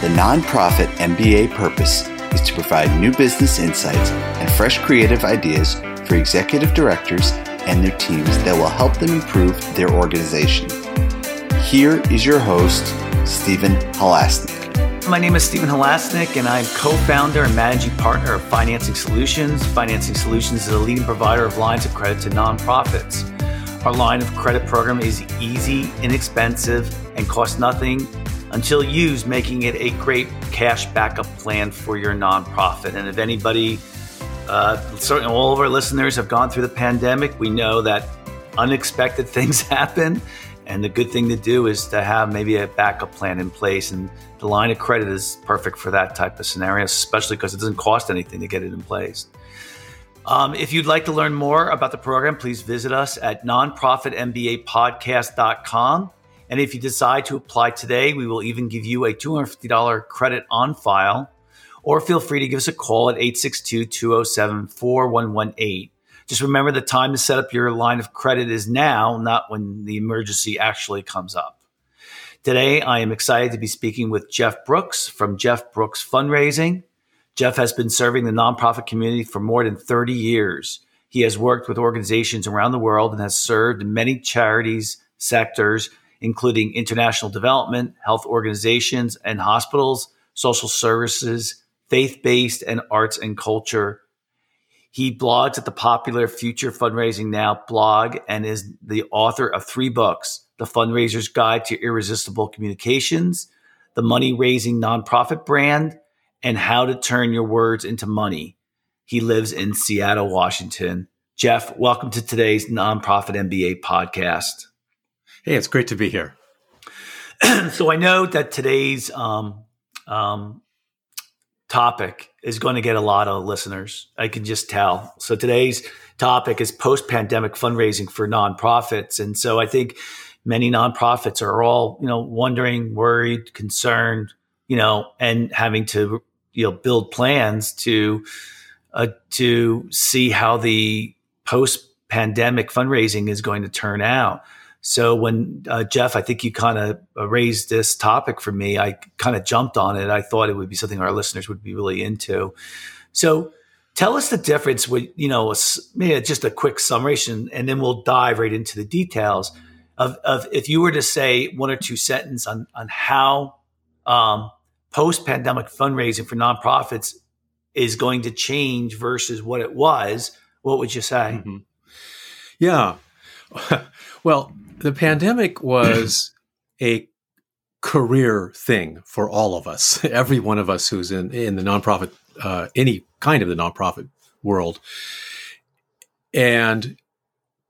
The nonprofit MBA purpose is to provide new business insights and fresh creative ideas for executive directors and their teams that will help them improve their organization. Here is your host, Stephen Halasnik. My name is Stephen Halasnik, and I'm co founder and managing partner of Financing Solutions. Financing Solutions is a leading provider of lines of credit to nonprofits. Our line of credit program is easy, inexpensive, and costs nothing until used, making it a great cash backup plan for your nonprofit. And if anybody, uh, certainly all of our listeners have gone through the pandemic, we know that unexpected things happen. And the good thing to do is to have maybe a backup plan in place. And the line of credit is perfect for that type of scenario, especially because it doesn't cost anything to get it in place. Um, if you'd like to learn more about the program, please visit us at nonprofitmbapodcast.com. And if you decide to apply today, we will even give you a $250 credit on file. Or feel free to give us a call at 862 207 4118. Just remember the time to set up your line of credit is now, not when the emergency actually comes up. Today, I am excited to be speaking with Jeff Brooks from Jeff Brooks Fundraising. Jeff has been serving the nonprofit community for more than 30 years. He has worked with organizations around the world and has served many charities sectors, including international development, health organizations and hospitals, social services, faith based, and arts and culture he blogs at the popular Future Fundraising Now blog and is the author of three books The Fundraiser's Guide to Irresistible Communications, The Money Raising Nonprofit Brand, and How to Turn Your Words into Money. He lives in Seattle, Washington. Jeff, welcome to today's Nonprofit MBA podcast. Hey, it's great to be here. so I know that today's um, um, topic is going to get a lot of listeners. I can just tell. So today's topic is post pandemic fundraising for nonprofits. And so I think many nonprofits are all, you know, wondering, worried, concerned, you know, and having to, you know, build plans to, uh, to see how the post pandemic fundraising is going to turn out. So when uh, Jeff, I think you kind of raised this topic for me, I kind of jumped on it. I thought it would be something our listeners would be really into. So tell us the difference with, you know, maybe just a quick summation, and then we'll dive right into the details of, of if you were to say one or two sentences on, on how um, post pandemic fundraising for nonprofits is going to change versus what it was, what would you say? Mm-hmm. Yeah. well, the pandemic was a career thing for all of us, every one of us who's in, in the nonprofit, uh, any kind of the nonprofit world. And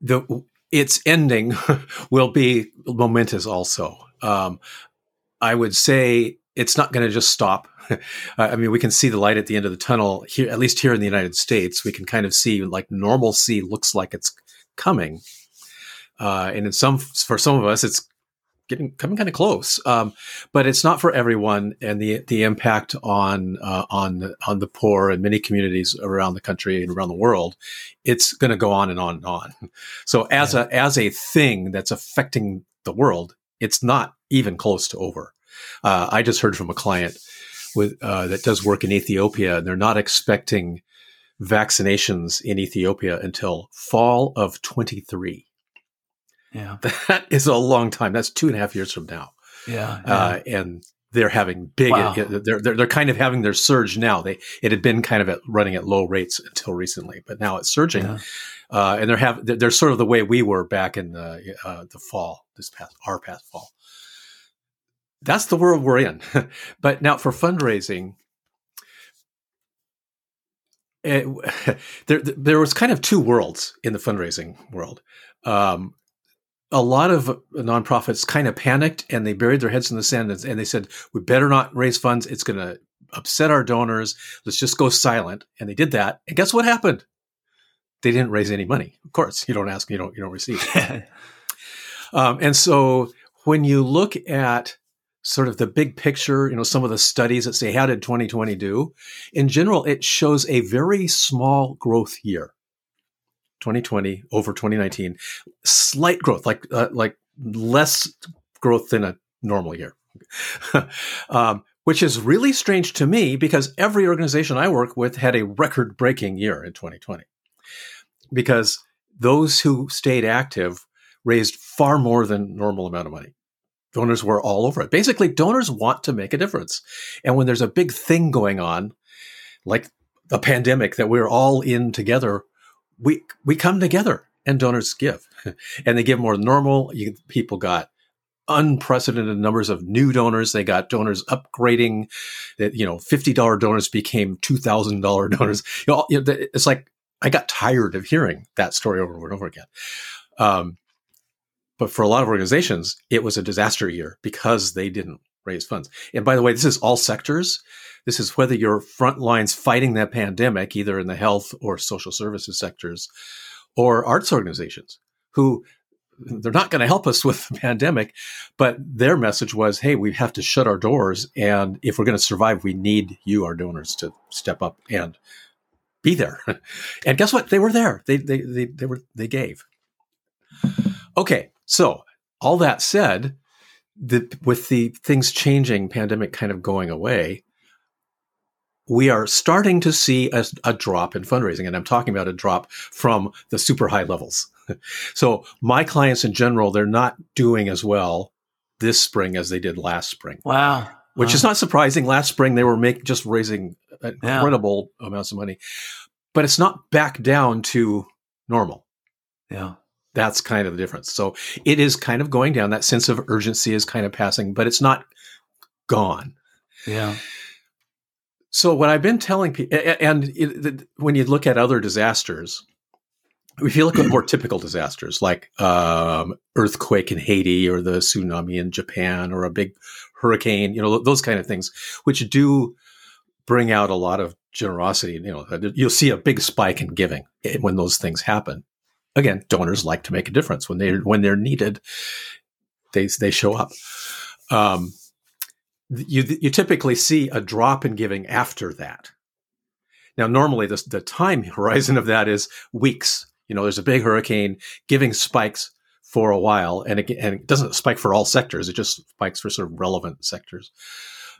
the its ending will be momentous also. Um, I would say it's not going to just stop. I mean, we can see the light at the end of the tunnel here, at least here in the United States. We can kind of see like normalcy looks like it's coming. Uh, and in some, for some of us, it's getting coming kind of close. Um, but it's not for everyone, and the the impact on uh, on on the poor in many communities around the country and around the world, it's going to go on and on and on. So as yeah. a as a thing that's affecting the world, it's not even close to over. Uh, I just heard from a client with uh, that does work in Ethiopia, and they're not expecting vaccinations in Ethiopia until fall of 23. Yeah. That is a long time. That's two and a half years from now. Yeah. yeah. Uh, and they're having big, wow. they're, they're, they're kind of having their surge now. They, it had been kind of at running at low rates until recently, but now it's surging. Yeah. Uh, and they're have, they're sort of the way we were back in the, uh, the fall, this past, our past fall. That's the world we're in. but now for fundraising, it, there, there was kind of two worlds in the fundraising world. Um, a lot of nonprofits kind of panicked and they buried their heads in the sand and, and they said, we better not raise funds. It's going to upset our donors. Let's just go silent. And they did that. And guess what happened? They didn't raise any money. Of course, you don't ask, you don't, you don't receive. um, and so when you look at sort of the big picture, you know, some of the studies that say, how did 2020 do? In general, it shows a very small growth year. 2020 over 2019, slight growth, like uh, like less growth than a normal year. um, which is really strange to me because every organization I work with had a record breaking year in 2020. Because those who stayed active raised far more than normal amount of money. Donors were all over it. Basically, donors want to make a difference. And when there's a big thing going on, like a pandemic that we're all in together, we we come together and donors give. and they give more than normal. You, people got unprecedented numbers of new donors. They got donors upgrading. That you know, fifty dollar donors became two thousand dollar donors. You know, it's like I got tired of hearing that story over and over again. Um, but for a lot of organizations, it was a disaster year because they didn't raise funds. And by the way, this is all sectors. This is whether you're front lines fighting that pandemic, either in the health or social services sectors, or arts organizations who they're not going to help us with the pandemic, but their message was, "Hey, we have to shut our doors, and if we're going to survive, we need you, our donors, to step up and be there." and guess what? They were there. They they they, they were they gave. Okay, so all that said, the, with the things changing, pandemic kind of going away, we are starting to see a, a, drop in fundraising. And I'm talking about a drop from the super high levels. so my clients in general, they're not doing as well this spring as they did last spring. Wow. Which wow. is uh-huh. not surprising. Last spring, they were make, just raising incredible yeah. amounts of money, but it's not back down to normal. Yeah. That's kind of the difference. So it is kind of going down. That sense of urgency is kind of passing, but it's not gone. Yeah. So what I've been telling people, and it, when you look at other disasters, if you look at more typical disasters like um, earthquake in Haiti or the tsunami in Japan or a big hurricane, you know those kind of things, which do bring out a lot of generosity. You know, you'll see a big spike in giving when those things happen. Again, donors like to make a difference when they when they're needed. They they show up. Um, you you typically see a drop in giving after that. Now, normally the the time horizon of that is weeks. You know, there's a big hurricane, giving spikes for a while, and it, and it doesn't spike for all sectors. It just spikes for sort of relevant sectors,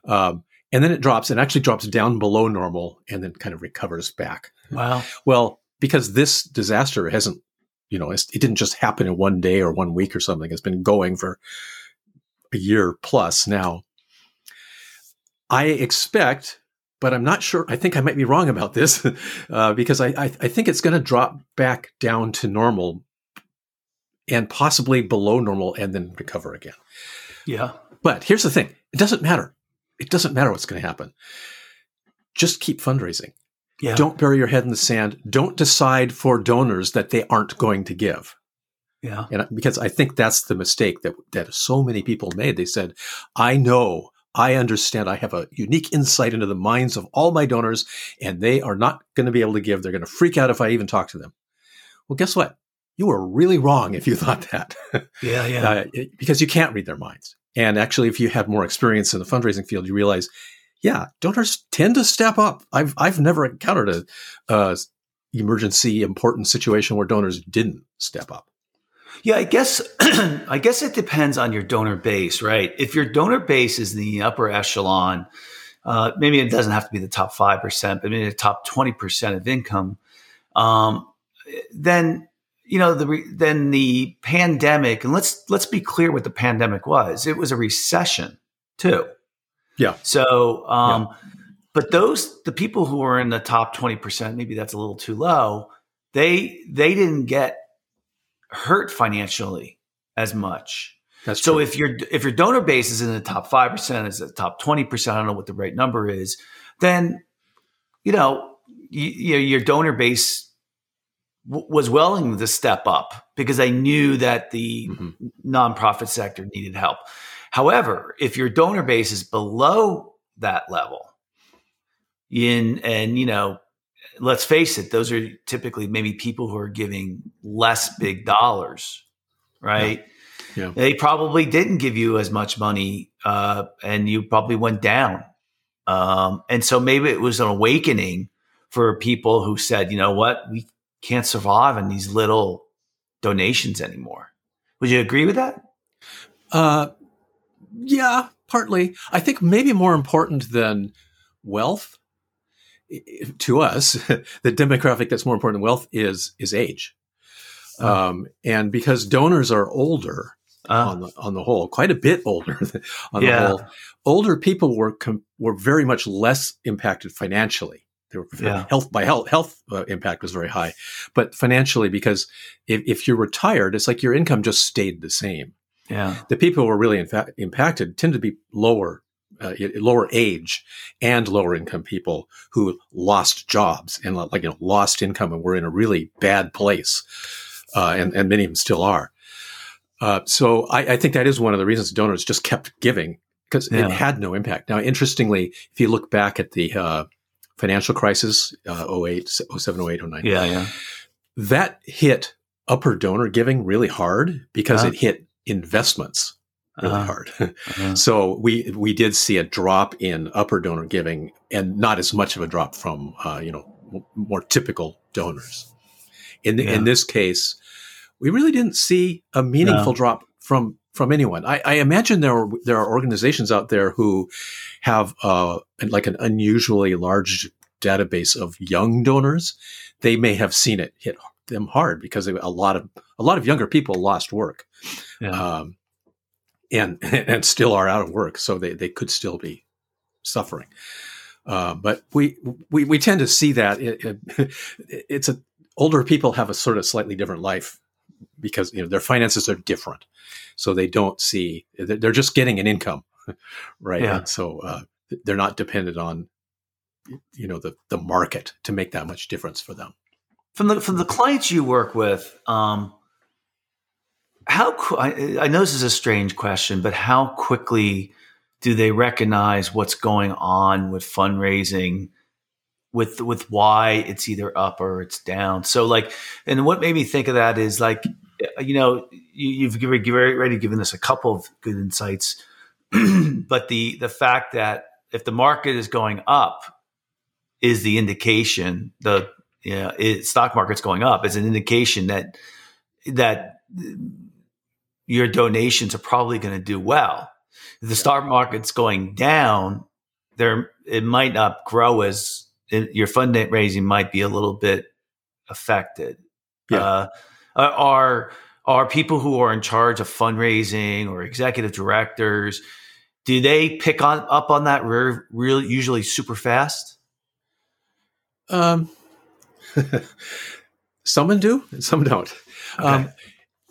um, and then it drops and actually drops down below normal, and then kind of recovers back. Wow. Well, because this disaster hasn't, you know, it didn't just happen in one day or one week or something. It's been going for a year plus now. I expect, but I'm not sure. I think I might be wrong about this uh, because I, I, I think it's going to drop back down to normal and possibly below normal and then recover again. Yeah. But here's the thing it doesn't matter. It doesn't matter what's going to happen. Just keep fundraising. Yeah. Don't bury your head in the sand. Don't decide for donors that they aren't going to give. Yeah. And because I think that's the mistake that that so many people made. They said, "I know I understand I have a unique insight into the minds of all my donors, and they are not going to be able to give. They're going to freak out if I even talk to them. Well, guess what? You were really wrong if you thought that. Yeah, yeah. uh, it, because you can't read their minds. And actually, if you have more experience in the fundraising field, you realize, yeah, donors tend to step up. I've I've never encountered a, emergency important situation where donors didn't step up. Yeah, I guess I guess it depends on your donor base, right? If your donor base is in the upper echelon, uh, maybe it doesn't have to be the top five percent, but maybe the top twenty percent of income. Um, then you know the then the pandemic, and let's let's be clear what the pandemic was. It was a recession too. Yeah. So, um, yeah. but those the people who are in the top twenty percent, maybe that's a little too low. They they didn't get hurt financially as much. That's so true. if your if your donor base is in the top five percent, is the top twenty percent, I don't know what the right number is, then you know you, you know, your donor base w- was willing to step up because they knew that the mm-hmm. nonprofit sector needed help. However, if your donor base is below that level, in and you know let's face it, those are typically maybe people who are giving less big dollars, right? Yeah. yeah. They probably didn't give you as much money, uh, and you probably went down. Um, and so maybe it was an awakening for people who said, you know what, we can't survive on these little donations anymore. Would you agree with that? Uh, yeah, partly. I think maybe more important than wealth to us, the demographic that's more important than wealth is is age. Um, and because donors are older uh. on the on the whole, quite a bit older on yeah. the whole, older people were com- were very much less impacted financially. They were yeah. health by health health uh, impact was very high, but financially because if, if you're retired, it's like your income just stayed the same. Yeah, the people who were really impacted tend to be lower uh, lower age and lower income people who lost jobs and like you know lost income and were in a really bad place, uh, and and many of them still are. Uh, so I, I, think that is one of the reasons donors just kept giving because yeah. it had no impact. Now, interestingly, if you look back at the uh, financial crisis, uh, 08, 07, 08, 09, yeah, yeah, that hit upper donor giving really hard because it hit investments really uh-huh. hard. uh-huh. So we we did see a drop in upper donor giving, and not as much of a drop from uh, you know more typical donors. In yeah. in this case, we really didn't see a meaningful no. drop from from anyone. I, I, imagine there are there are organizations out there who have uh, like an unusually large database of young donors. They may have seen it hit them hard because a lot of a lot of younger people lost work. Yeah. Um, and and still are out of work, so they, they could still be suffering. Uh, but we, we we tend to see that it, it, it's a older people have a sort of slightly different life because you know their finances are different, so they don't see they're just getting an income, right? Yeah. And so uh, they're not dependent on you know the the market to make that much difference for them. From the from the clients you work with, um, how I, I know this is a strange question, but how quickly do they recognize what's going on with fundraising? with with why it's either up or it's down. So like, and what made me think of that is like, you know, you, have already given us a couple of good insights, but the the fact that if the market is going up is the indication the you know, it, stock market's going up is an indication that that your donations are probably going to do well. If the stock market's going down, there it might not grow as it, your fundraising might be a little bit affected. Yeah. Uh, are are people who are in charge of fundraising or executive directors? Do they pick on up on that real, real usually super fast? Um, some do, some don't. Okay. Um,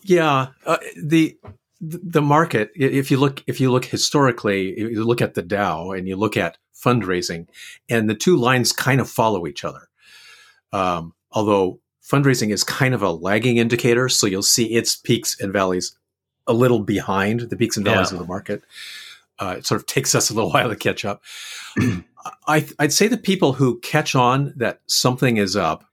yeah, uh, the the market. If you look, if you look historically, you look at the Dow and you look at fundraising, and the two lines kind of follow each other. Um, although fundraising is kind of a lagging indicator, so you'll see its peaks and valleys a little behind the peaks and valleys yeah. of the market. Uh, it sort of takes us a little while to catch up. I, I'd say the people who catch on that something is up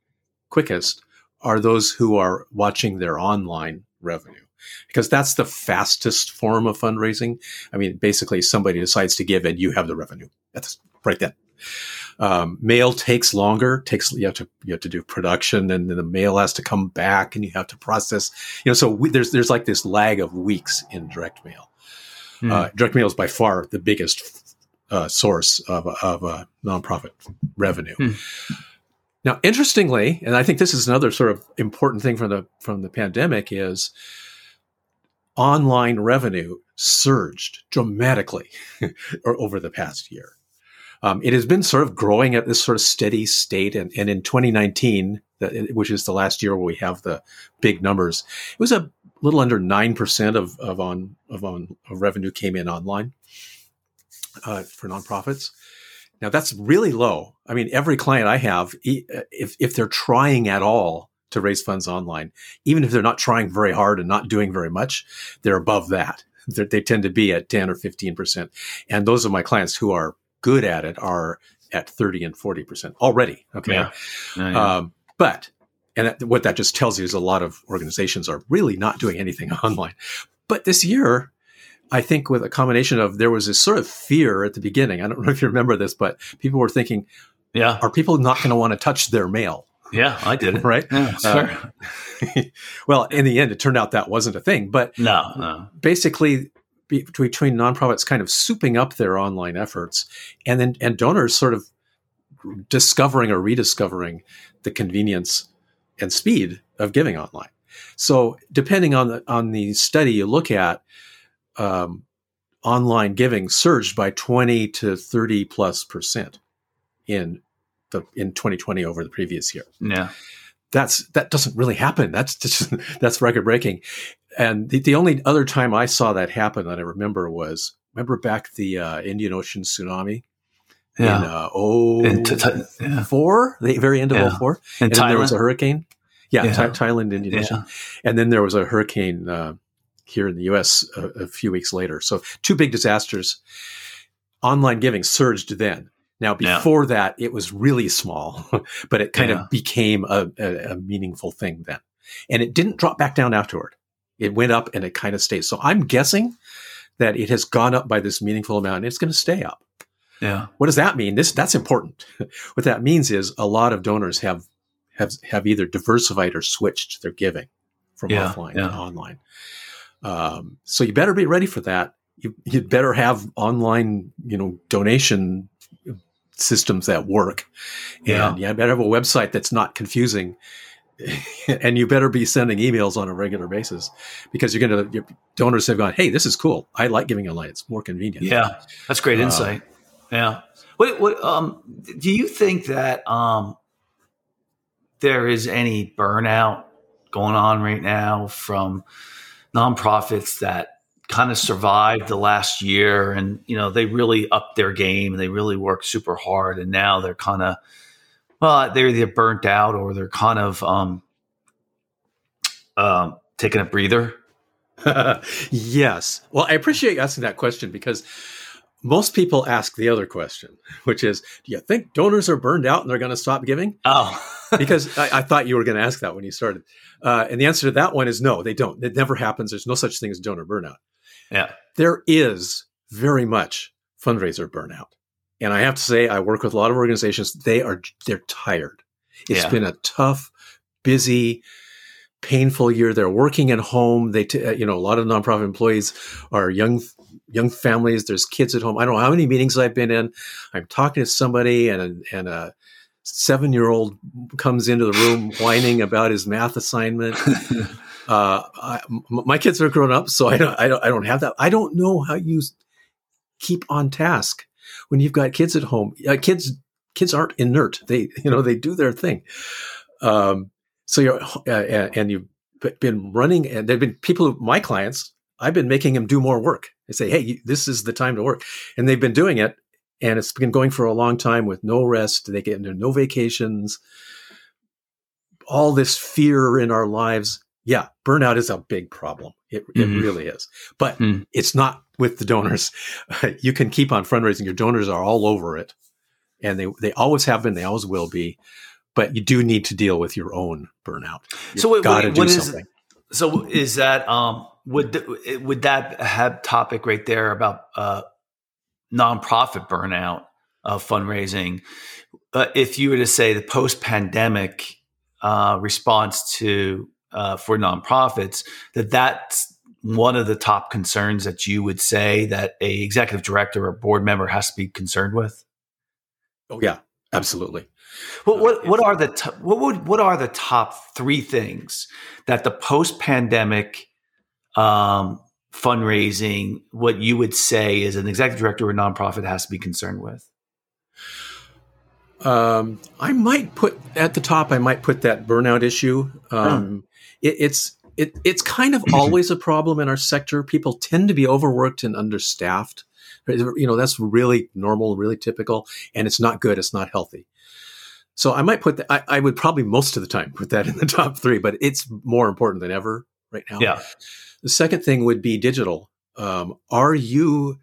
quickest are those who are watching their online revenue because that's the fastest form of fundraising. I mean, basically, somebody decides to give and you have the revenue. That's right then. Um, mail takes longer. Takes you have to you have to do production, and then the mail has to come back, and you have to process. You know, so we, there's there's like this lag of weeks in direct mail. Mm. Uh, direct mail is by far the biggest uh, source of of uh, nonprofit revenue. Mm. Now, interestingly, and I think this is another sort of important thing from the from the pandemic is online revenue surged dramatically over the past year. Um, it has been sort of growing at this sort of steady state, and, and in 2019, which is the last year where we have the big numbers, it was a little under nine percent of of on of on of revenue came in online uh, for nonprofits. Now that's really low. I mean, every client I have, if, if they're trying at all to raise funds online, even if they're not trying very hard and not doing very much, they're above that. They're, they tend to be at 10 or 15%. And those of my clients who are good at it are at 30 and 40% already. Okay. Yeah. yeah. Um, but, and that, what that just tells you is a lot of organizations are really not doing anything online. But this year, I think with a combination of there was this sort of fear at the beginning. I don't know if you remember this, but people were thinking, yeah, are people not going to want to touch their mail? Yeah, I did. Right? Yeah, sure. Uh, well, in the end, it turned out that wasn't a thing. But no, no. basically, between nonprofits kind of souping up their online efforts, and then and donors sort of discovering or rediscovering the convenience and speed of giving online. So depending on the on the study you look at, um, online giving surged by 20 to 30 plus percent in the in 2020 over the previous year. Yeah. That's that doesn't really happen. That's just that's record breaking. And the, the only other time I saw that happen that I remember was remember back the uh, Indian Ocean tsunami Yeah. in uh, oh In t- t- yeah. four, the very end of Yeah. oh four, In and then there was a hurricane. Yeah, Yeah. Tha- Thailand, Indian Ocean, and then there was a hurricane uh, here in the U.S. A, a few weeks later. So two big disasters. Online giving surged then. Now Yeah. before that, it was really small, but it kind Yeah. of became a, a, a meaningful thing then, and it didn't drop back down afterward. It went up and it kind of stayed. So I'm guessing that it has gone up by this meaningful amount. and It's going to stay up. Yeah. What does that mean? This that's important. what that means is a lot of donors have have have either diversified or switched their giving from Yeah, offline yeah. to online. Um, so you better be ready for that. You you'd better have online, you know, donation systems that work, Yeah. and you better have a website that's not confusing. and you better be sending emails on a regular basis because you're going to your donors have gone hey this is cool i like giving online it's more convenient Yeah, that's great Uh, insight. yeah. What what um do you think that um there is any burnout going on right now from nonprofits that kind of survived the last year and you know they really upped their game and they really worked super hard and now they're kind of well they're either burnt out or they're kind of um um taking a breather yes. Well, I appreciate asking that question because most people ask the other question, which is, do you think donors are burned out and they're going to stop giving? oh Because I, I thought you were going to ask that when you started. Uh, and the answer to that one is no, they don't. It never happens. There's no such thing as donor burnout. yeah There is very much fundraiser burnout. And I have to say, I work with a lot of organizations. They are, they're tired. It's Yeah. been a tough, busy, painful year. They're working at home. They, t- uh, you know, a lot of nonprofit employees are young, young families. There's kids at home. I don't know how many meetings I've been in. I'm talking to somebody, and and a seven year old comes into the room whining about his math assignment. Uh, I, m- my kids are grown up, so I don't, I don't, I don't have that. I don't know how you keep on task when you've got kids at home. Uh, kids, kids aren't inert. They, you know, they do their thing. Um, so you're, uh, and you've been running, and there've been people, my clients. I've been making them do more work. They say, "Hey, this is the time to work," and they've been doing it, and it's been going for a long time with no rest. They get no vacations. All this fear in our lives. Yeah, burnout is a big problem. It, Mhm. it really is. But Mm. it's not with the donors. you can keep on fundraising. Your donors are all over it, and they they always have been. They always will be. But you do need to deal with your own burnout. You've So what- got to do is- something. So is that um would th- would that have topic right there about uh nonprofit burnout of fundraising? Uh, if you were to say the post pandemic uh, response to uh, for nonprofits, that that's one of the top concerns that you would say that a executive director or board member has to be concerned with. Oh yeah, absolutely. What what what are the t- what would what are the top three things that the post pandemic um, fundraising what you would say is an executive director or a nonprofit has to be concerned with? Um, I might put at the top. I might put that burnout issue. Um, it, it's it, it's kind of always a problem in our sector. People tend to be overworked and understaffed. You know that's really normal, really typical, and it's not good. It's not healthy. So I might put that. I, I would probably most of the time put that in the top three, but it's more important than ever right now. Yeah, The second thing would be digital. Um, are you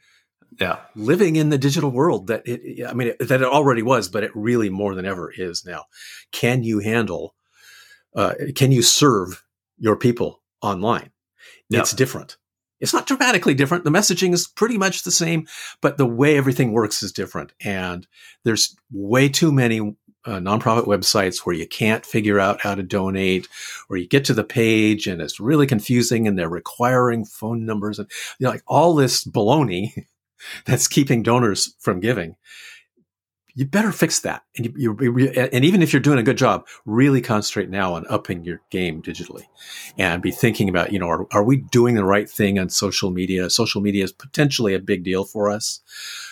yeah, living in the digital world that it, I mean, it, that it already was, but it really more than ever is now. Can you handle, uh, can you serve your people online? Yeah. It's different. It's not dramatically different. The messaging is pretty much the same, but the way everything works is different. And there's way too many uh, nonprofit websites where you can't figure out how to donate, or you get to the page and it's really confusing, and they're requiring phone numbers and you know, like all this baloney that's keeping donors from giving you better fix that. And you, you, and even if you're doing a good job, really concentrate now on upping your game digitally, and be thinking about you know are, are we doing the right thing on social media? Social media is potentially a big deal for us.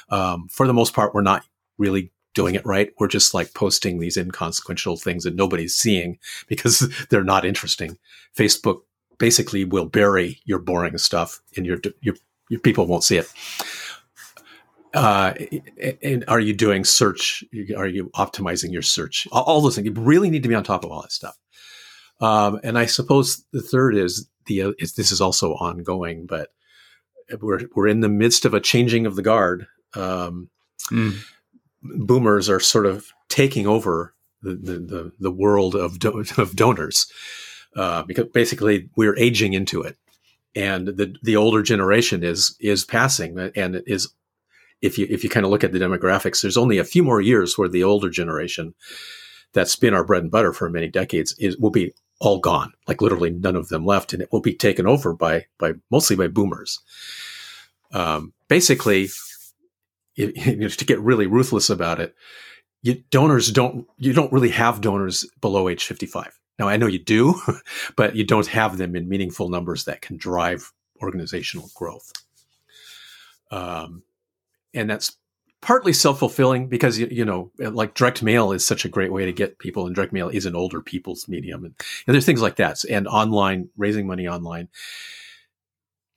Um, for the most part, we're not really doing it right. We're just like posting these inconsequential things that nobody's seeing because they're not interesting. Facebook basically will bury your boring stuff, and your your your people won't see it uh, and are you doing search? Are you optimizing your search? All those things. You really need to be on top of all that stuff. Um, and I suppose the third is the is, this is also ongoing, but we're we're in the midst of a changing of the guard. Um, mm. Boomers are sort of taking over the the, the, world of do- of donors uh, because basically we're aging into it, and the the older generation is is passing. And is if you if you kind of look at the demographics, there's only a few more years where the older generation that's been our bread and butter for many decades is will be all gone, like literally none of them left, and it will be taken over by by mostly by boomers. Um, basically, you, know, to get really ruthless about it, you, donors don't you don't really have donors below age 55. Now I know you do, but you don't have them in meaningful numbers that can drive organizational growth. Um, and that's partly self-fulfilling because you, you know like direct mail is such a great way to get people and direct mail is an older people's medium and, and there's things like that and online raising money online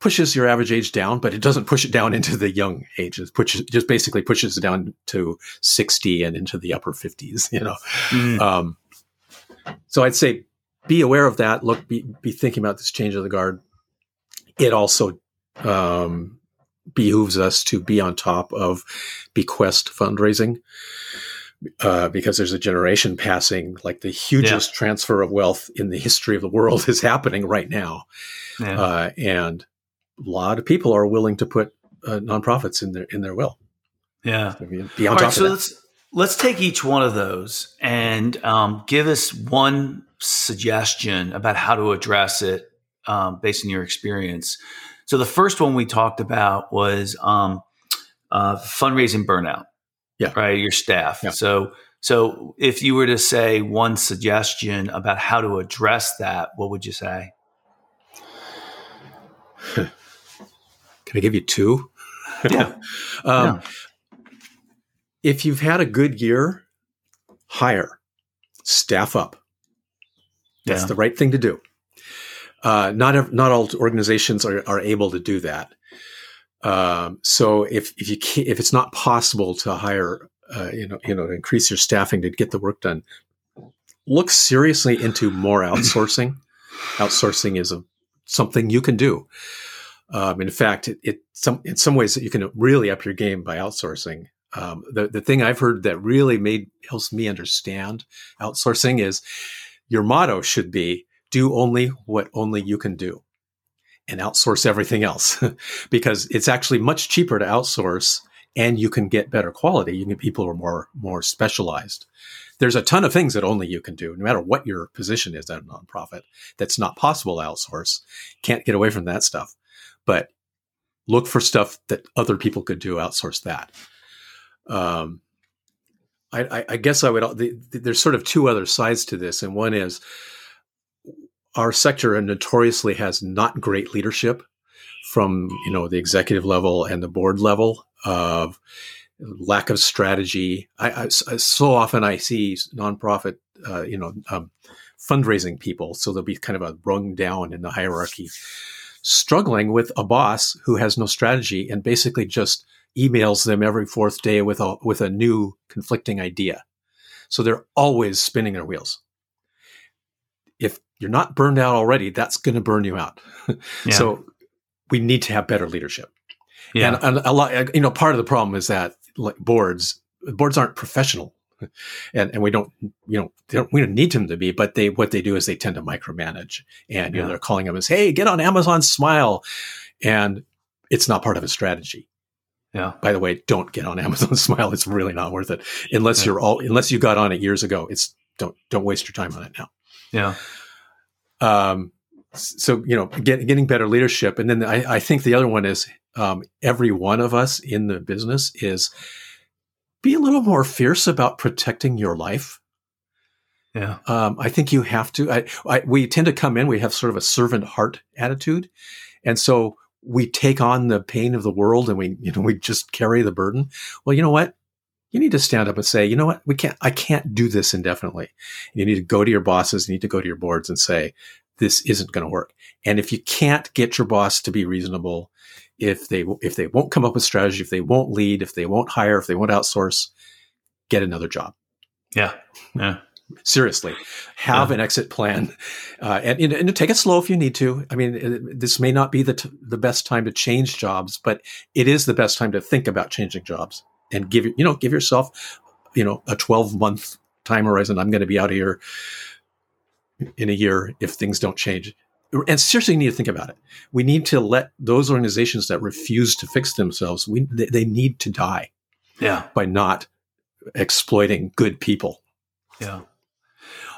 pushes your average age down but it doesn't push it down into the young ages pushes just basically pushes it down to 60 and into the upper 50s you know mm. um, so i'd say be aware of that look be, be thinking about this change of the guard it also um, behooves us to be on top of bequest fundraising uh, because there's a generation passing like the hugest yeah. transfer of wealth in the history of the world is happening right now yeah. uh, and lot of people are willing to put uh, nonprofits in their in their will yeah so be on All top right, so let's let's take each one of those and um, give us one suggestion about how to address it um, based on your experience so the first one we talked about was um, uh, fundraising burnout. Yeah. Right. Your staff. Yeah. So so if you were to say one suggestion about how to address that, what would you say? Can I give you two? Yeah. um, yeah. If you've had a good year, hire, staff up. That's yeah. the right thing to do. Uh, not not all organizations are, are able to do that. Um, so if if you can't, if it's not possible to hire, uh, you know, you know, increase your staffing to get the work done, look seriously into more outsourcing. outsourcing is a, something you can do. Um, in fact, it, it some in some ways you can really up your game by outsourcing. Um, the the thing I've heard that really made helps me understand outsourcing is your motto should be do only what only you can do and outsource everything else because it's actually much cheaper to outsource and you can get better quality. You can people who are more more specialized. There's a ton of things that only you can do, no matter what your position is at a nonprofit. That's not possible to outsource. Can't get away from that stuff. But look for stuff that other people could do. Outsource that. Um, I, I, guess I would. The, the, there's sort of two other sides to this, and one is our sector notoriously has not great leadership from you know the executive level and the board level of lack of strategy. I, I so often I see nonprofit uh, you know um, fundraising people, so they'll be kind of a rung down in the hierarchy, struggling with a boss who has no strategy and basically just emails them every fourth day with a with a new conflicting idea. So they're always spinning their wheels. If you're not burned out already, that's going to burn you out. Yeah. so we need to have better leadership. Yeah. And, and, a lot, you know, part of the problem is that like boards, boards aren't professional. And, and we don't, you know, don't, we don't need them to be, but they, what they do is they tend to micromanage and, you yeah. know, they're calling them as, Hey, get on Amazon smile. And it's not part of a strategy. Yeah. By the way, don't get on Amazon Smile. It's really not worth it unless you're all unless you got on it years ago. It's don't don't waste your time on it now. Yeah. Um. So you know, get, getting better leadership, and then I, I think the other one is um, every one of us in the business is be a little more fierce about protecting your life. Yeah. Um, I think you have to. I, I, we tend to come in, we have sort of a servant heart attitude. And so we take on the pain of the world and we, you know, we just carry the burden. Well, you know what? You need to stand up and say, you know what? We can't, I can't do this indefinitely. You need to go to your bosses, you need to go to your boards and say, this isn't going to work. And if you can't get your boss to be reasonable, if they, if they won't come up with strategy, if they won't lead, if they won't hire, if they won't outsource, get another job. Yeah. Yeah seriously have yeah. an exit plan uh, and, and, take it slow if you need to i mean this may not be the, t- the best time to change jobs but it is the best time to think about changing jobs and give you know give yourself you know a 12 month time horizon i'm going to be out of here in a year if things don't change and seriously you need to think about it we need to let those organizations that refuse to fix themselves we they, they need to die yeah by not exploiting good people yeah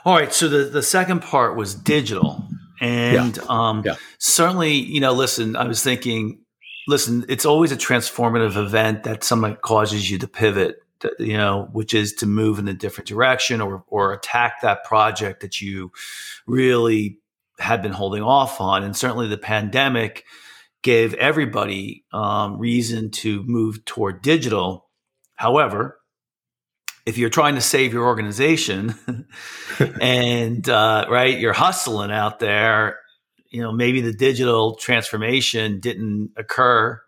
all right. So the, the second part was digital. And yeah. Um, yeah. certainly, you know, listen, I was thinking, listen, it's always a transformative event that something causes you to pivot, to, you know, which is to move in a different direction or, or attack that project that you really had been holding off on. And certainly the pandemic gave everybody um, reason to move toward digital. However, if you're trying to save your organization and uh, right you're hustling out there you know maybe the digital transformation didn't occur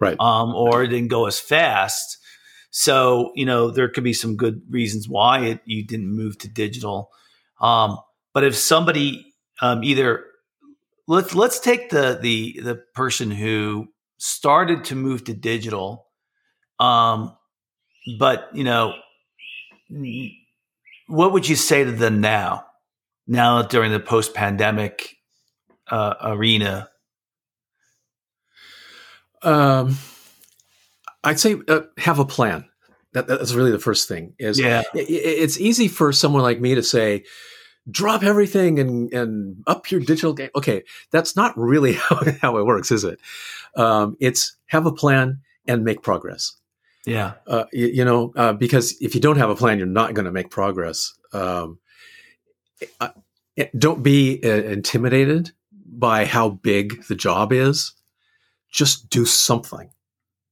right um, or didn't go as fast so you know there could be some good reasons why it, you didn't move to digital um, but if somebody um, either let's let's take the the the person who started to move to digital um, but you know what would you say to them now? Now during the post-pandemic uh, arena. Um, I'd say uh, have a plan. That, that's really the first thing. Is yeah. It, it's easy for someone like me to say, drop everything and and up your digital game. Okay, that's not really how, how it works, is it? Um, it's have a plan and make progress. Yeah. Uh, you, you, know, uh, because if you don't have a plan, you're not going to make progress. Um, uh, don't be uh, intimidated by how big the job is. Just do something.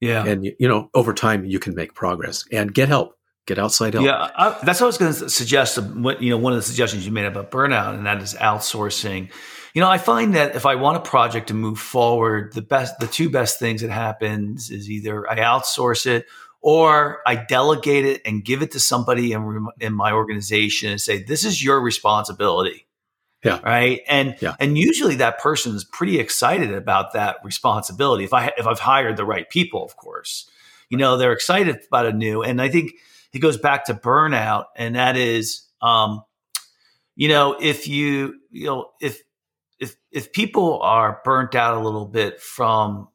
Yeah. And, you know, over time, you can make progress and get help. Get outside help. Yeah, I, that's what I was going to suggest. Uh, what you know, one of the suggestions you made about burnout, and that is outsourcing. You know, I find that if I want a project to move forward, the best, the two best things that happens is either I outsource it or I delegate it and give it to somebody in, in my organization and say, this is your responsibility. Yeah. Right. And yeah. and usually that person is pretty excited about that responsibility. If I if I've hired the right people, of course, you know they're excited about a new. And I think it goes back to burnout, and that is, um, you know, if you you know if if if people are burnt out a little bit from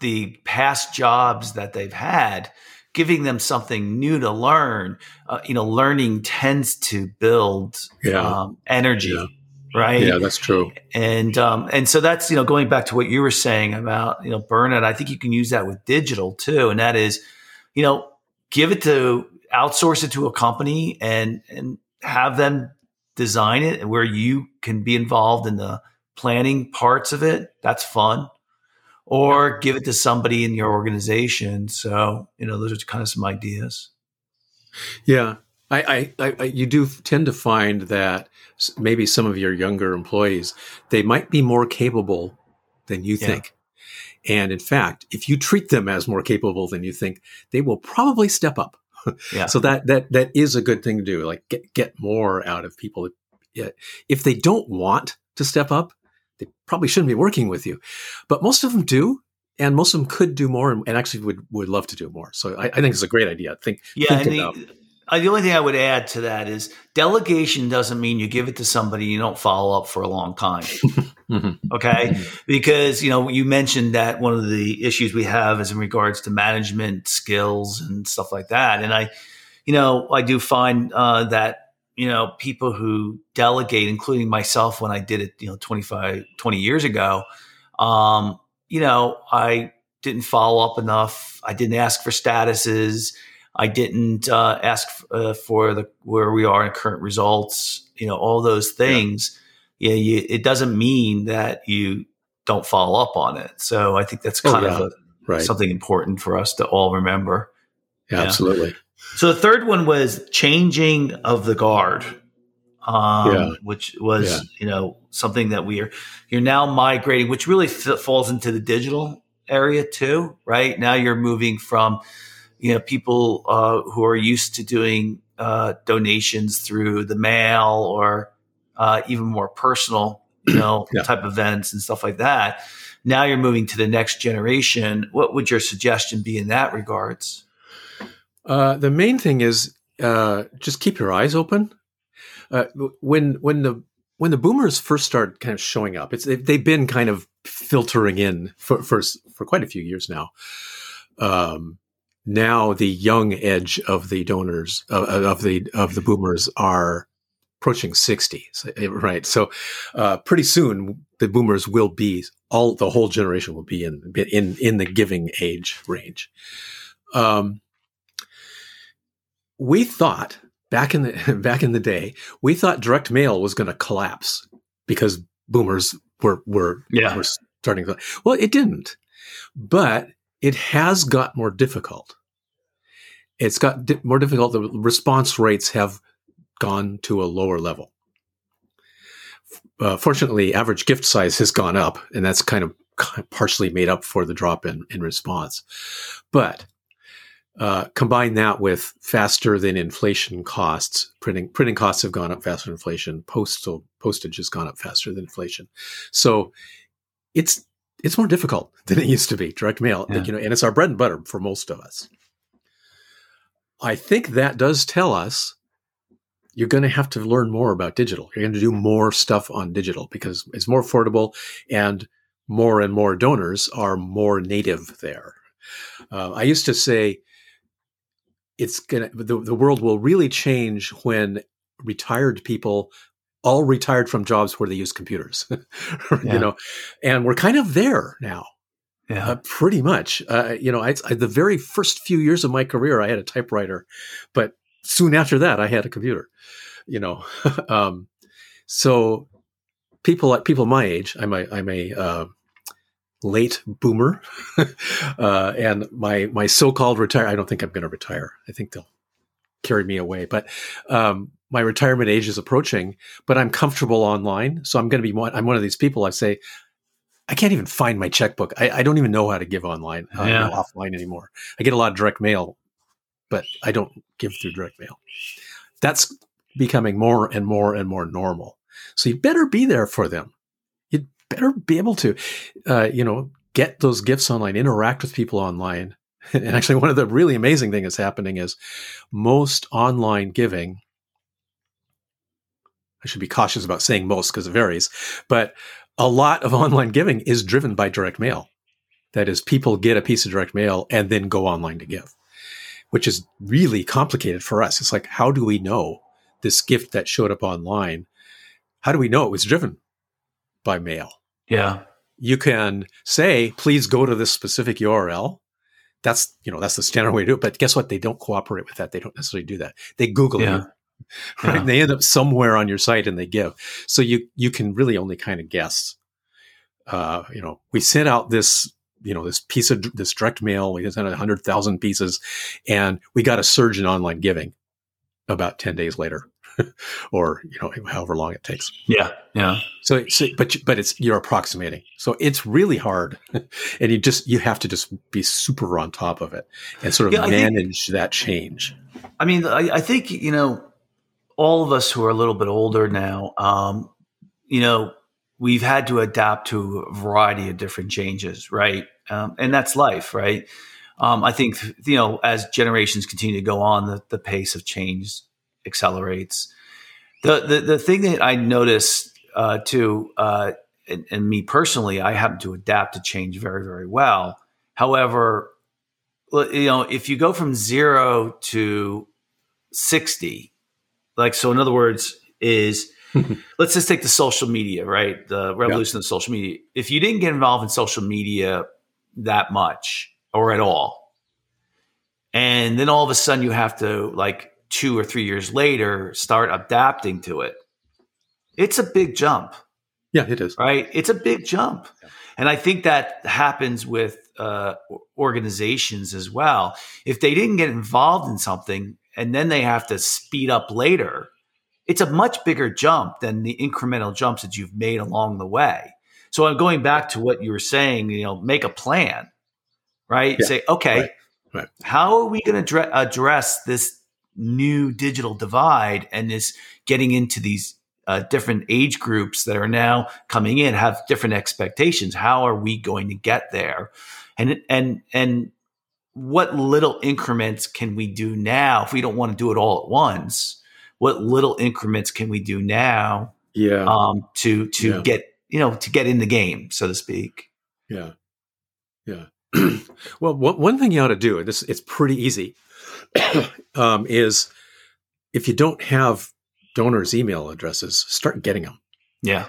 the past jobs that they've had, giving them something new to learn. Uh, you know, learning tends to build yeah. um, energy. Yeah. Right. Yeah, that's true. And um, and so that's you know going back to what you were saying about you know burnout. I think you can use that with digital too, and that is, you know, give it to outsource it to a company and and have them design it and where you can be involved in the planning parts of it. That's fun or give it to somebody in your organization. So, you know, those are kind of some ideas. Yeah. I, I, I, you do tend to find that maybe some of your younger employees, they might be more capable than you yeah. think. And in fact, if you treat them as more capable than you think, they will probably step up. Yeah. so that, that, that is a good thing to do. Like get, get more out of people. If they don't want to step up, they probably shouldn't be working with you. But most of them do. And most of them could do more and, actually would, would love to do more. So I, I think it's a great idea. Think, yeah, think about- uh, the only thing I would add to that is delegation doesn't mean you give it to somebody you don't follow up for a long time. mm-hmm. Okay. Mm-hmm. Because, you know, you mentioned that one of the issues we have is in regards to management skills and stuff like that. And I, you know, I do find uh, that, you know, people who delegate, including myself when I did it, you know, 25, 20 years ago, um, you know, I didn't follow up enough. I didn't ask for statuses. I didn't uh, ask uh, for the where we are in current results. You know, all those things. Yeah, yeah you, it doesn't mean that you don't follow up on it. So I think that's oh, kind oh, yeah. of a, right. something important for us to all remember. Yeah, absolutely. So the third one was changing of the guard, um, which was you know something that we are you're now migrating, which really f- falls into the digital area too, right? Now you're moving from you know people uh, who are used to doing uh, donations through the mail or uh, even more personal you know yeah. type events and stuff like that. Now you're moving to the next generation. What would your suggestion be in that regards? Uh, the main thing is uh, just keep your eyes open. Uh, when when the when the boomers first started kind of showing up it's they've, they've been kind of filtering in for, for for quite a few years now. Um, now the young edge of the donors uh, of the of the boomers are approaching 60 right so uh, pretty soon the boomers will be all the whole generation will be in in in the giving age range um, we thought back in the back in the day we thought direct mail was going to collapse because boomers were were, yeah. were starting to well it didn't but it has got more difficult. It's got di- more difficult. The response rates have gone to a lower level. Uh, fortunately, average gift size has gone up, and that's kind of partially made up for the drop in, in response. But uh, combine that with faster than inflation costs. Printing printing costs have gone up faster than inflation. Postal postage has gone up faster than inflation. So it's it's more difficult than it used to be. Direct mail, yeah. you know, and it's our bread and butter for most of us. I think that does tell us you're going to have to learn more about digital. You're going to do more stuff on digital because it's more affordable and more and more donors are more native there. Uh, I used to say it's going to, the, the world will really change when retired people all retired from jobs where they use computers, yeah. you know, and we're kind of there now. Yeah, uh, pretty much. Uh, you know, I, I, the very first few years of my career, I had a typewriter, but soon after that, I had a computer. You know, um, so people like people my age, I'm a I'm a uh, late boomer, uh, and my my so-called retire. I don't think I'm going to retire. I think they'll carry me away, but um, my retirement age is approaching, but I'm comfortable online. So I'm going to be one, I'm one of these people. I say, I can't even find my checkbook. I, I don't even know how to give online, uh, yeah. offline anymore. I get a lot of direct mail, but I don't give through direct mail. That's becoming more and more and more normal. So you better be there for them. You'd better be able to, uh, you know, get those gifts online, interact with people online. And actually, one of the really amazing things that's happening is most online giving I should be cautious about saying most because it varies, but a lot of online giving is driven by direct mail. That is, people get a piece of direct mail and then go online to give, which is really complicated for us. It's like, how do we know this gift that showed up online? How do we know it was driven by mail? Yeah. You can say, please go to this specific URL. That's, you know, that's the standard way to do it. But guess what? They don't cooperate with that. They don't necessarily do that. They Google yeah. you right? Yeah. They end up somewhere on your site and they give. So you you can really only kind of guess. Uh, you know, we sent out this you know this piece of this direct mail. We sent out hundred thousand pieces, and we got a surge in online giving about ten days later. or you know however long it takes yeah yeah so, so but but it's you're approximating so it's really hard and you just you have to just be super on top of it and sort of yeah, manage think, that change i mean I, I think you know all of us who are a little bit older now, um, you know, we've had to adapt to a variety of different changes, right? Um, and that's life, right? Um, I think you know as generations continue to go on, the, the pace of change accelerates. The the the thing that I noticed uh, too, uh, and, and me personally, I happen to adapt to change very very well. However, you know, if you go from zero to sixty, like so, in other words, is let's just take the social media, right? The revolution of social media. If you didn't get involved in social media that much or at all, and then all of a sudden you have to like two or three years later start adapting to it, it's a big jump. Yeah, it is. Right? It's a big jump. And I think that happens with uh, organizations as well. If they didn't get involved in something and then they have to speed up later, it's a much bigger jump than the incremental jumps that you've made along the way. So I'm going back to what you were saying, you know, make a plan, right? Yeah, Say, okay, right, right. how are we going to address this new digital divide and this getting into these uh, different age groups that are now coming in have different expectations. How are we going to get there? And and and what little increments can we do now if we don't want to do it all at once? what little increments can we do now yeah. um to to yeah. get you know to get in the game so to speak? Yeah. Yeah. Well one thing you ought to do this it's pretty easy um, is if you don't have donors email addresses start getting them yeah.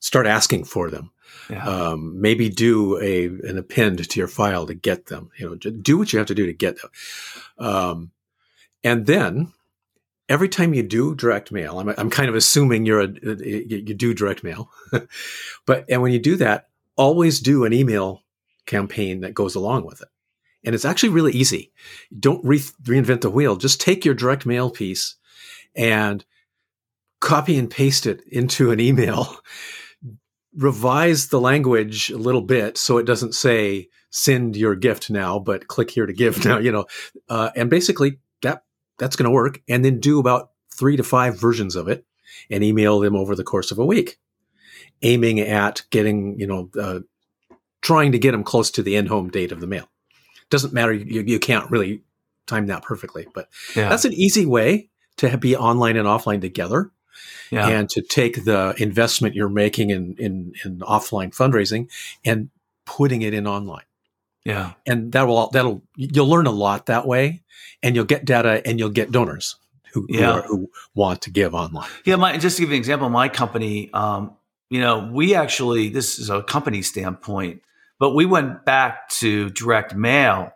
Start asking for them yeah. um, maybe do a an append to your file to get them you know do what you have to do to get them um, and then every time you do direct mail, I'm, I'm kind of assuming you're a, you do direct mail, but and when you do that, always do an email campaign that goes along with it. And it's actually really easy. Don't re- reinvent the wheel. Just take your direct mail piece and copy and paste it into an email. Revise the language a little bit so it doesn't say send your gift now, but click here to give now, you know, uh, and basically that that's going to work. And then do about three to five versions of it and email them over the course of a week, aiming at getting, you know, uh, trying to get them close to the in-home date of the mail. Doesn't matter. You, you can't really time that perfectly, but yeah. that's an easy way to be online and offline together. Yeah. And to take the investment you're making in, in, in offline fundraising and putting it in online. Yeah. And that will that'll you'll learn a lot that way and you'll get data and you'll get donors who yeah. who, are, who want to give online. Yeah, my just to give you an example, my company um, you know, we actually this is a company standpoint, but we went back to direct mail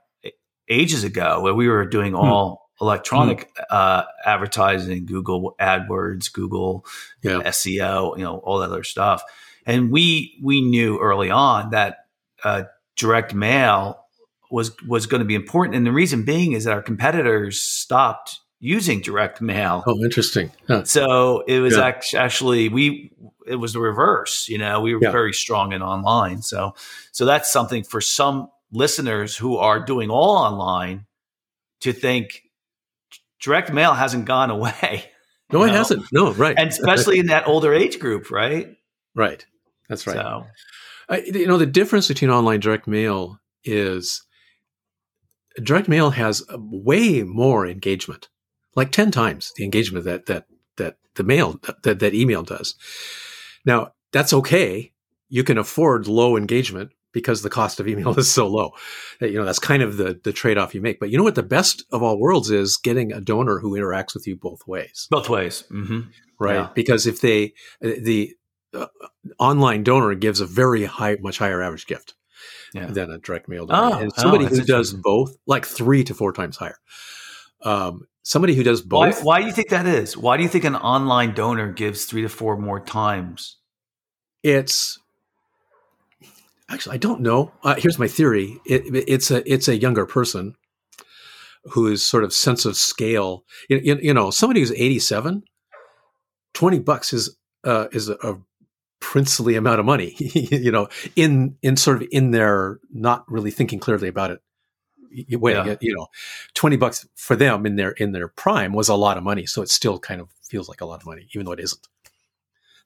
ages ago where we were doing hmm. all. Electronic hmm. Uh, advertising, Google AdWords, Google yeah. SEO, you know, all that other stuff. And we we knew early on that uh, direct mail was was going to be important. And the reason being is that our competitors stopped using direct mail. Oh, interesting. Huh. So it was yeah. actually we it was the reverse. You know, we were yeah. very strong in online. So so that's something for some listeners who are doing all online to think direct mail hasn't gone away. No, it know? hasn't. No, right. And especially in that older age group, right? Right. That's right. So I, you know, the difference between online direct mail is direct mail has way more engagement, like 10 times the engagement that, that, that the mail, that, that email does. Now, that's okay. You can afford low engagement because the cost of email is so low. You know, that's kind of the, the trade off you make. But you know what? The best of all worlds is getting a donor who interacts with you both ways. Both ways. Mm-hmm. Right. Yeah. Because if they, the, uh, online donor gives a very high, much higher average gift yeah. than a direct mail donor. Oh, and somebody oh, who does both, like three to four times higher. Um, somebody who does both. Why, why, do you think that is? Why do you think an online donor gives three to four more times? It's actually I don't know. Uh, here's my theory. It, it's a it's a younger person whose sort of sense of scale. You, you know, somebody who's 87, 20 bucks is uh, is a, a princely amount of money, you know, in in sort of in their not really thinking clearly about it way, yeah. you know, 20 bucks for them in their in their prime was a lot of money, so it still kind of feels like a lot of money even though it isn't.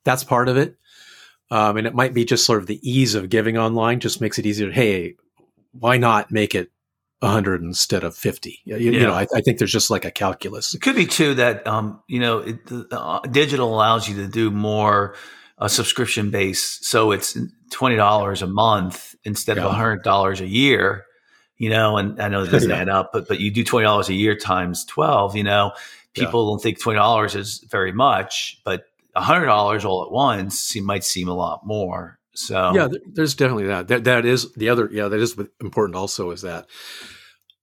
That's part of it. Um, and it might be just sort of the ease of giving online just makes it easier. Hey, why not make it 100 instead of 50. You, you know, I, I, think there's just like a calculus. It could be too that, um, you know, it, uh, digital allows you to do more uh, subscription base. So it's $20 a month instead yeah. of $100 a year, you know, and I know it doesn't yeah. add up, but, but you do $20 a year times 12, you know, people yeah. don't think $20 is very much, but $100 all at once, it might seem a lot more. So yeah, there's definitely that. That that is the other. Yeah, that is important. Also, is that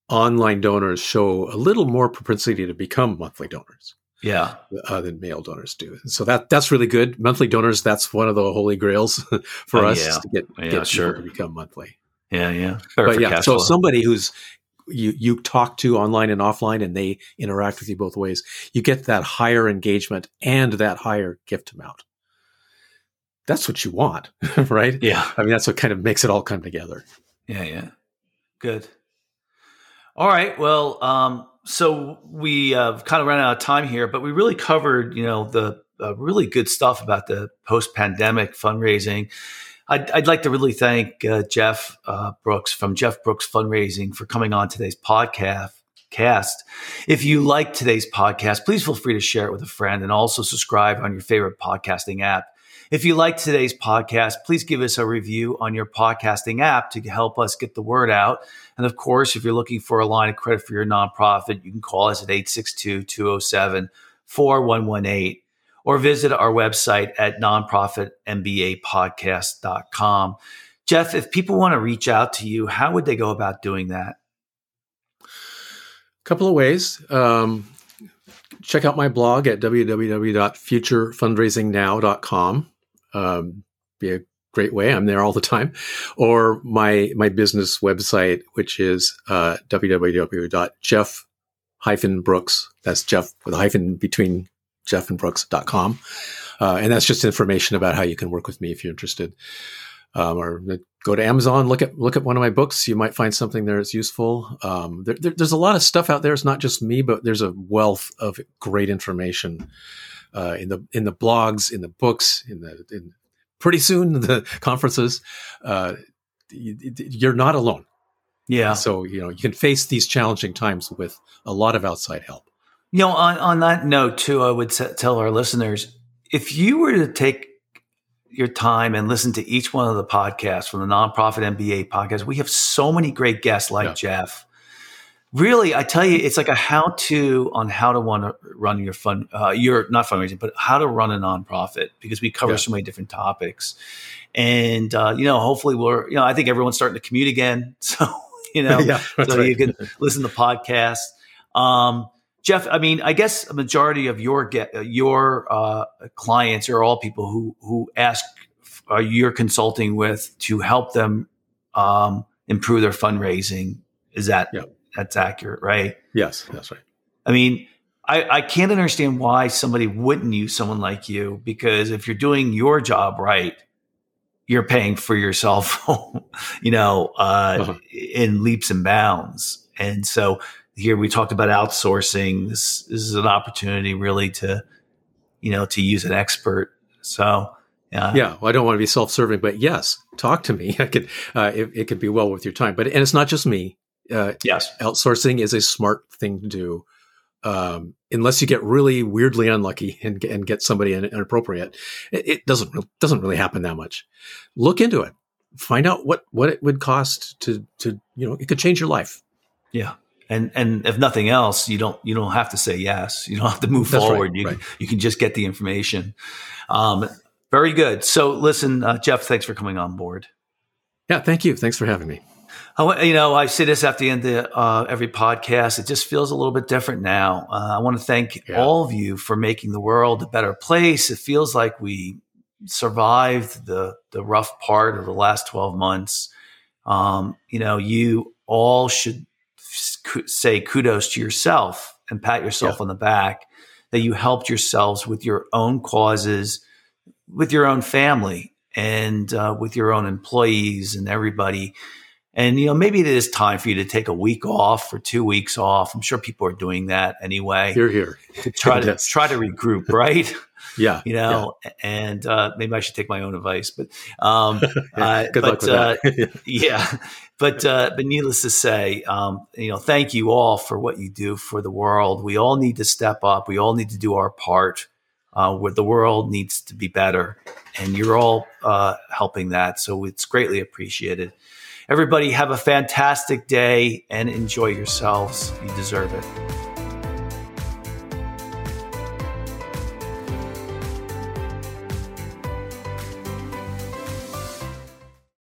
online donors show a little more propensity to become monthly donors. Yeah, uh, than mail donors do. So that that's really good. Monthly donors. That's one of the holy grails for oh, us yeah. to get yeah, get sure. to become monthly. Yeah, yeah. Better but yeah, so flow. somebody who's you you talk to online and offline and they interact with you both ways you get that higher engagement and that higher gift amount that's what you want, right? Yeah. I mean, that's what kind of makes it all come together. Yeah, yeah. Good. All right. Well, um, so we uh, kind of ran out of time here, but we really covered, you know, the uh, really good stuff about the post-pandemic fundraising. I'd, I'd like to really thank uh, Jeff uh, Brooks from Jeff Brooks Fundraising for coming on today's podcast. Cast. If you like today's podcast, please feel free to share it with a friend and also subscribe on your favorite podcasting app. If you like today's podcast, please give us a review on your podcasting app to help us get the word out. And of course, if you're looking for a line of credit for your nonprofit, you can call us at 862 207 4118 or visit our website at nonprofitmbapodcast.com. Jeff, if people want to reach out to you, how would they go about doing that? A couple of ways. Um, check out my blog at www.futurefundraisingnow.com um, be a great way. I'm there all the time. Or my my business website, which is uh, www.jeff-brooks. That's Jeff with a hyphen between Jeff and Uh, and that's just information about how you can work with me if you're interested. Um, or go to Amazon, look at look at one of my books. You might find something there that's useful. Um, there, there, there's a lot of stuff out there. It's not just me, but there's a wealth of great information uh, in the in the blogs, in the books, in the in pretty soon the conferences. Uh, you, are not alone. Yeah. So you know you can face these challenging times with a lot of outside help. You know, on on that note too, I would tell our listeners if you were to take your time and listen to each one of the podcasts from the nonprofit MBA podcast. We have so many great guests like yeah. Jeff really, I tell you, it's like a how to on how to want to run your fund, uh, your not fundraising, but how to run a nonprofit because we cover yeah. so many different topics. And, uh, you know, hopefully we're, you know, I think everyone's starting to commute again. So, you know, yeah, so right. you can listen to podcasts. Um, Jeff, I mean, I guess a majority of your get your uh, clients are all people who who ask uh, you're consulting with to help them um, improve their fundraising. Is that yeah that's accurate, right? Yes, that's right. I mean, I, I can't understand why somebody wouldn't use someone like you because if you're doing your job right, you're paying for yourself, you know, uh, uh-huh. in leaps and bounds. And so here we talked about outsourcing. This, this is an opportunity really to, you know, to use an expert. So, yeah. Yeah. Well, I don't want to be self-serving, but yes, talk to me. I could, uh, it, it could be well worth your time, but, and it's not just me. Uh, yes, outsourcing is a smart thing to do. Um, unless you get really weirdly unlucky and, and get somebody inappropriate, it, it, doesn't doesn't really happen that much. Look into it. Find out what what it would cost to to you know it could change your life. Yeah, and and if nothing else, you don't you don't have to say yes. You don't have to move That's forward. Right, you right. Can, you can just get the information. Um, very good. So listen, uh, Jeff, thanks for coming on board. Yeah, thank you. Thanks for having me. I, you know, I say this at the end of uh, every podcast. It just feels a little bit different now. Uh, I want to thank yeah. all of you for making the world a better place. It feels like we survived the the rough part of the last twelve months. Um, you know, you all should say kudos to yourself and pat yourself yeah. on the back that you helped yourselves with your own causes, with your own family, and uh, with your own employees and everybody And you know, maybe it is time for you to take a week off or two weeks off. I'm sure people are doing that anyway. You're here. To try to try to regroup, right? Yeah, you know, yeah. and uh, maybe I should take my own advice, but um, uh, good but, luck with uh, that. yeah, but uh, but needless to say, um, you know, thank you all for what you do for the world. We all need to step up. We all need to do our part. Uh, where the world needs to be better, and you're all uh, helping that, so it's greatly appreciated. Everybody, have a fantastic day and enjoy yourselves. You deserve it.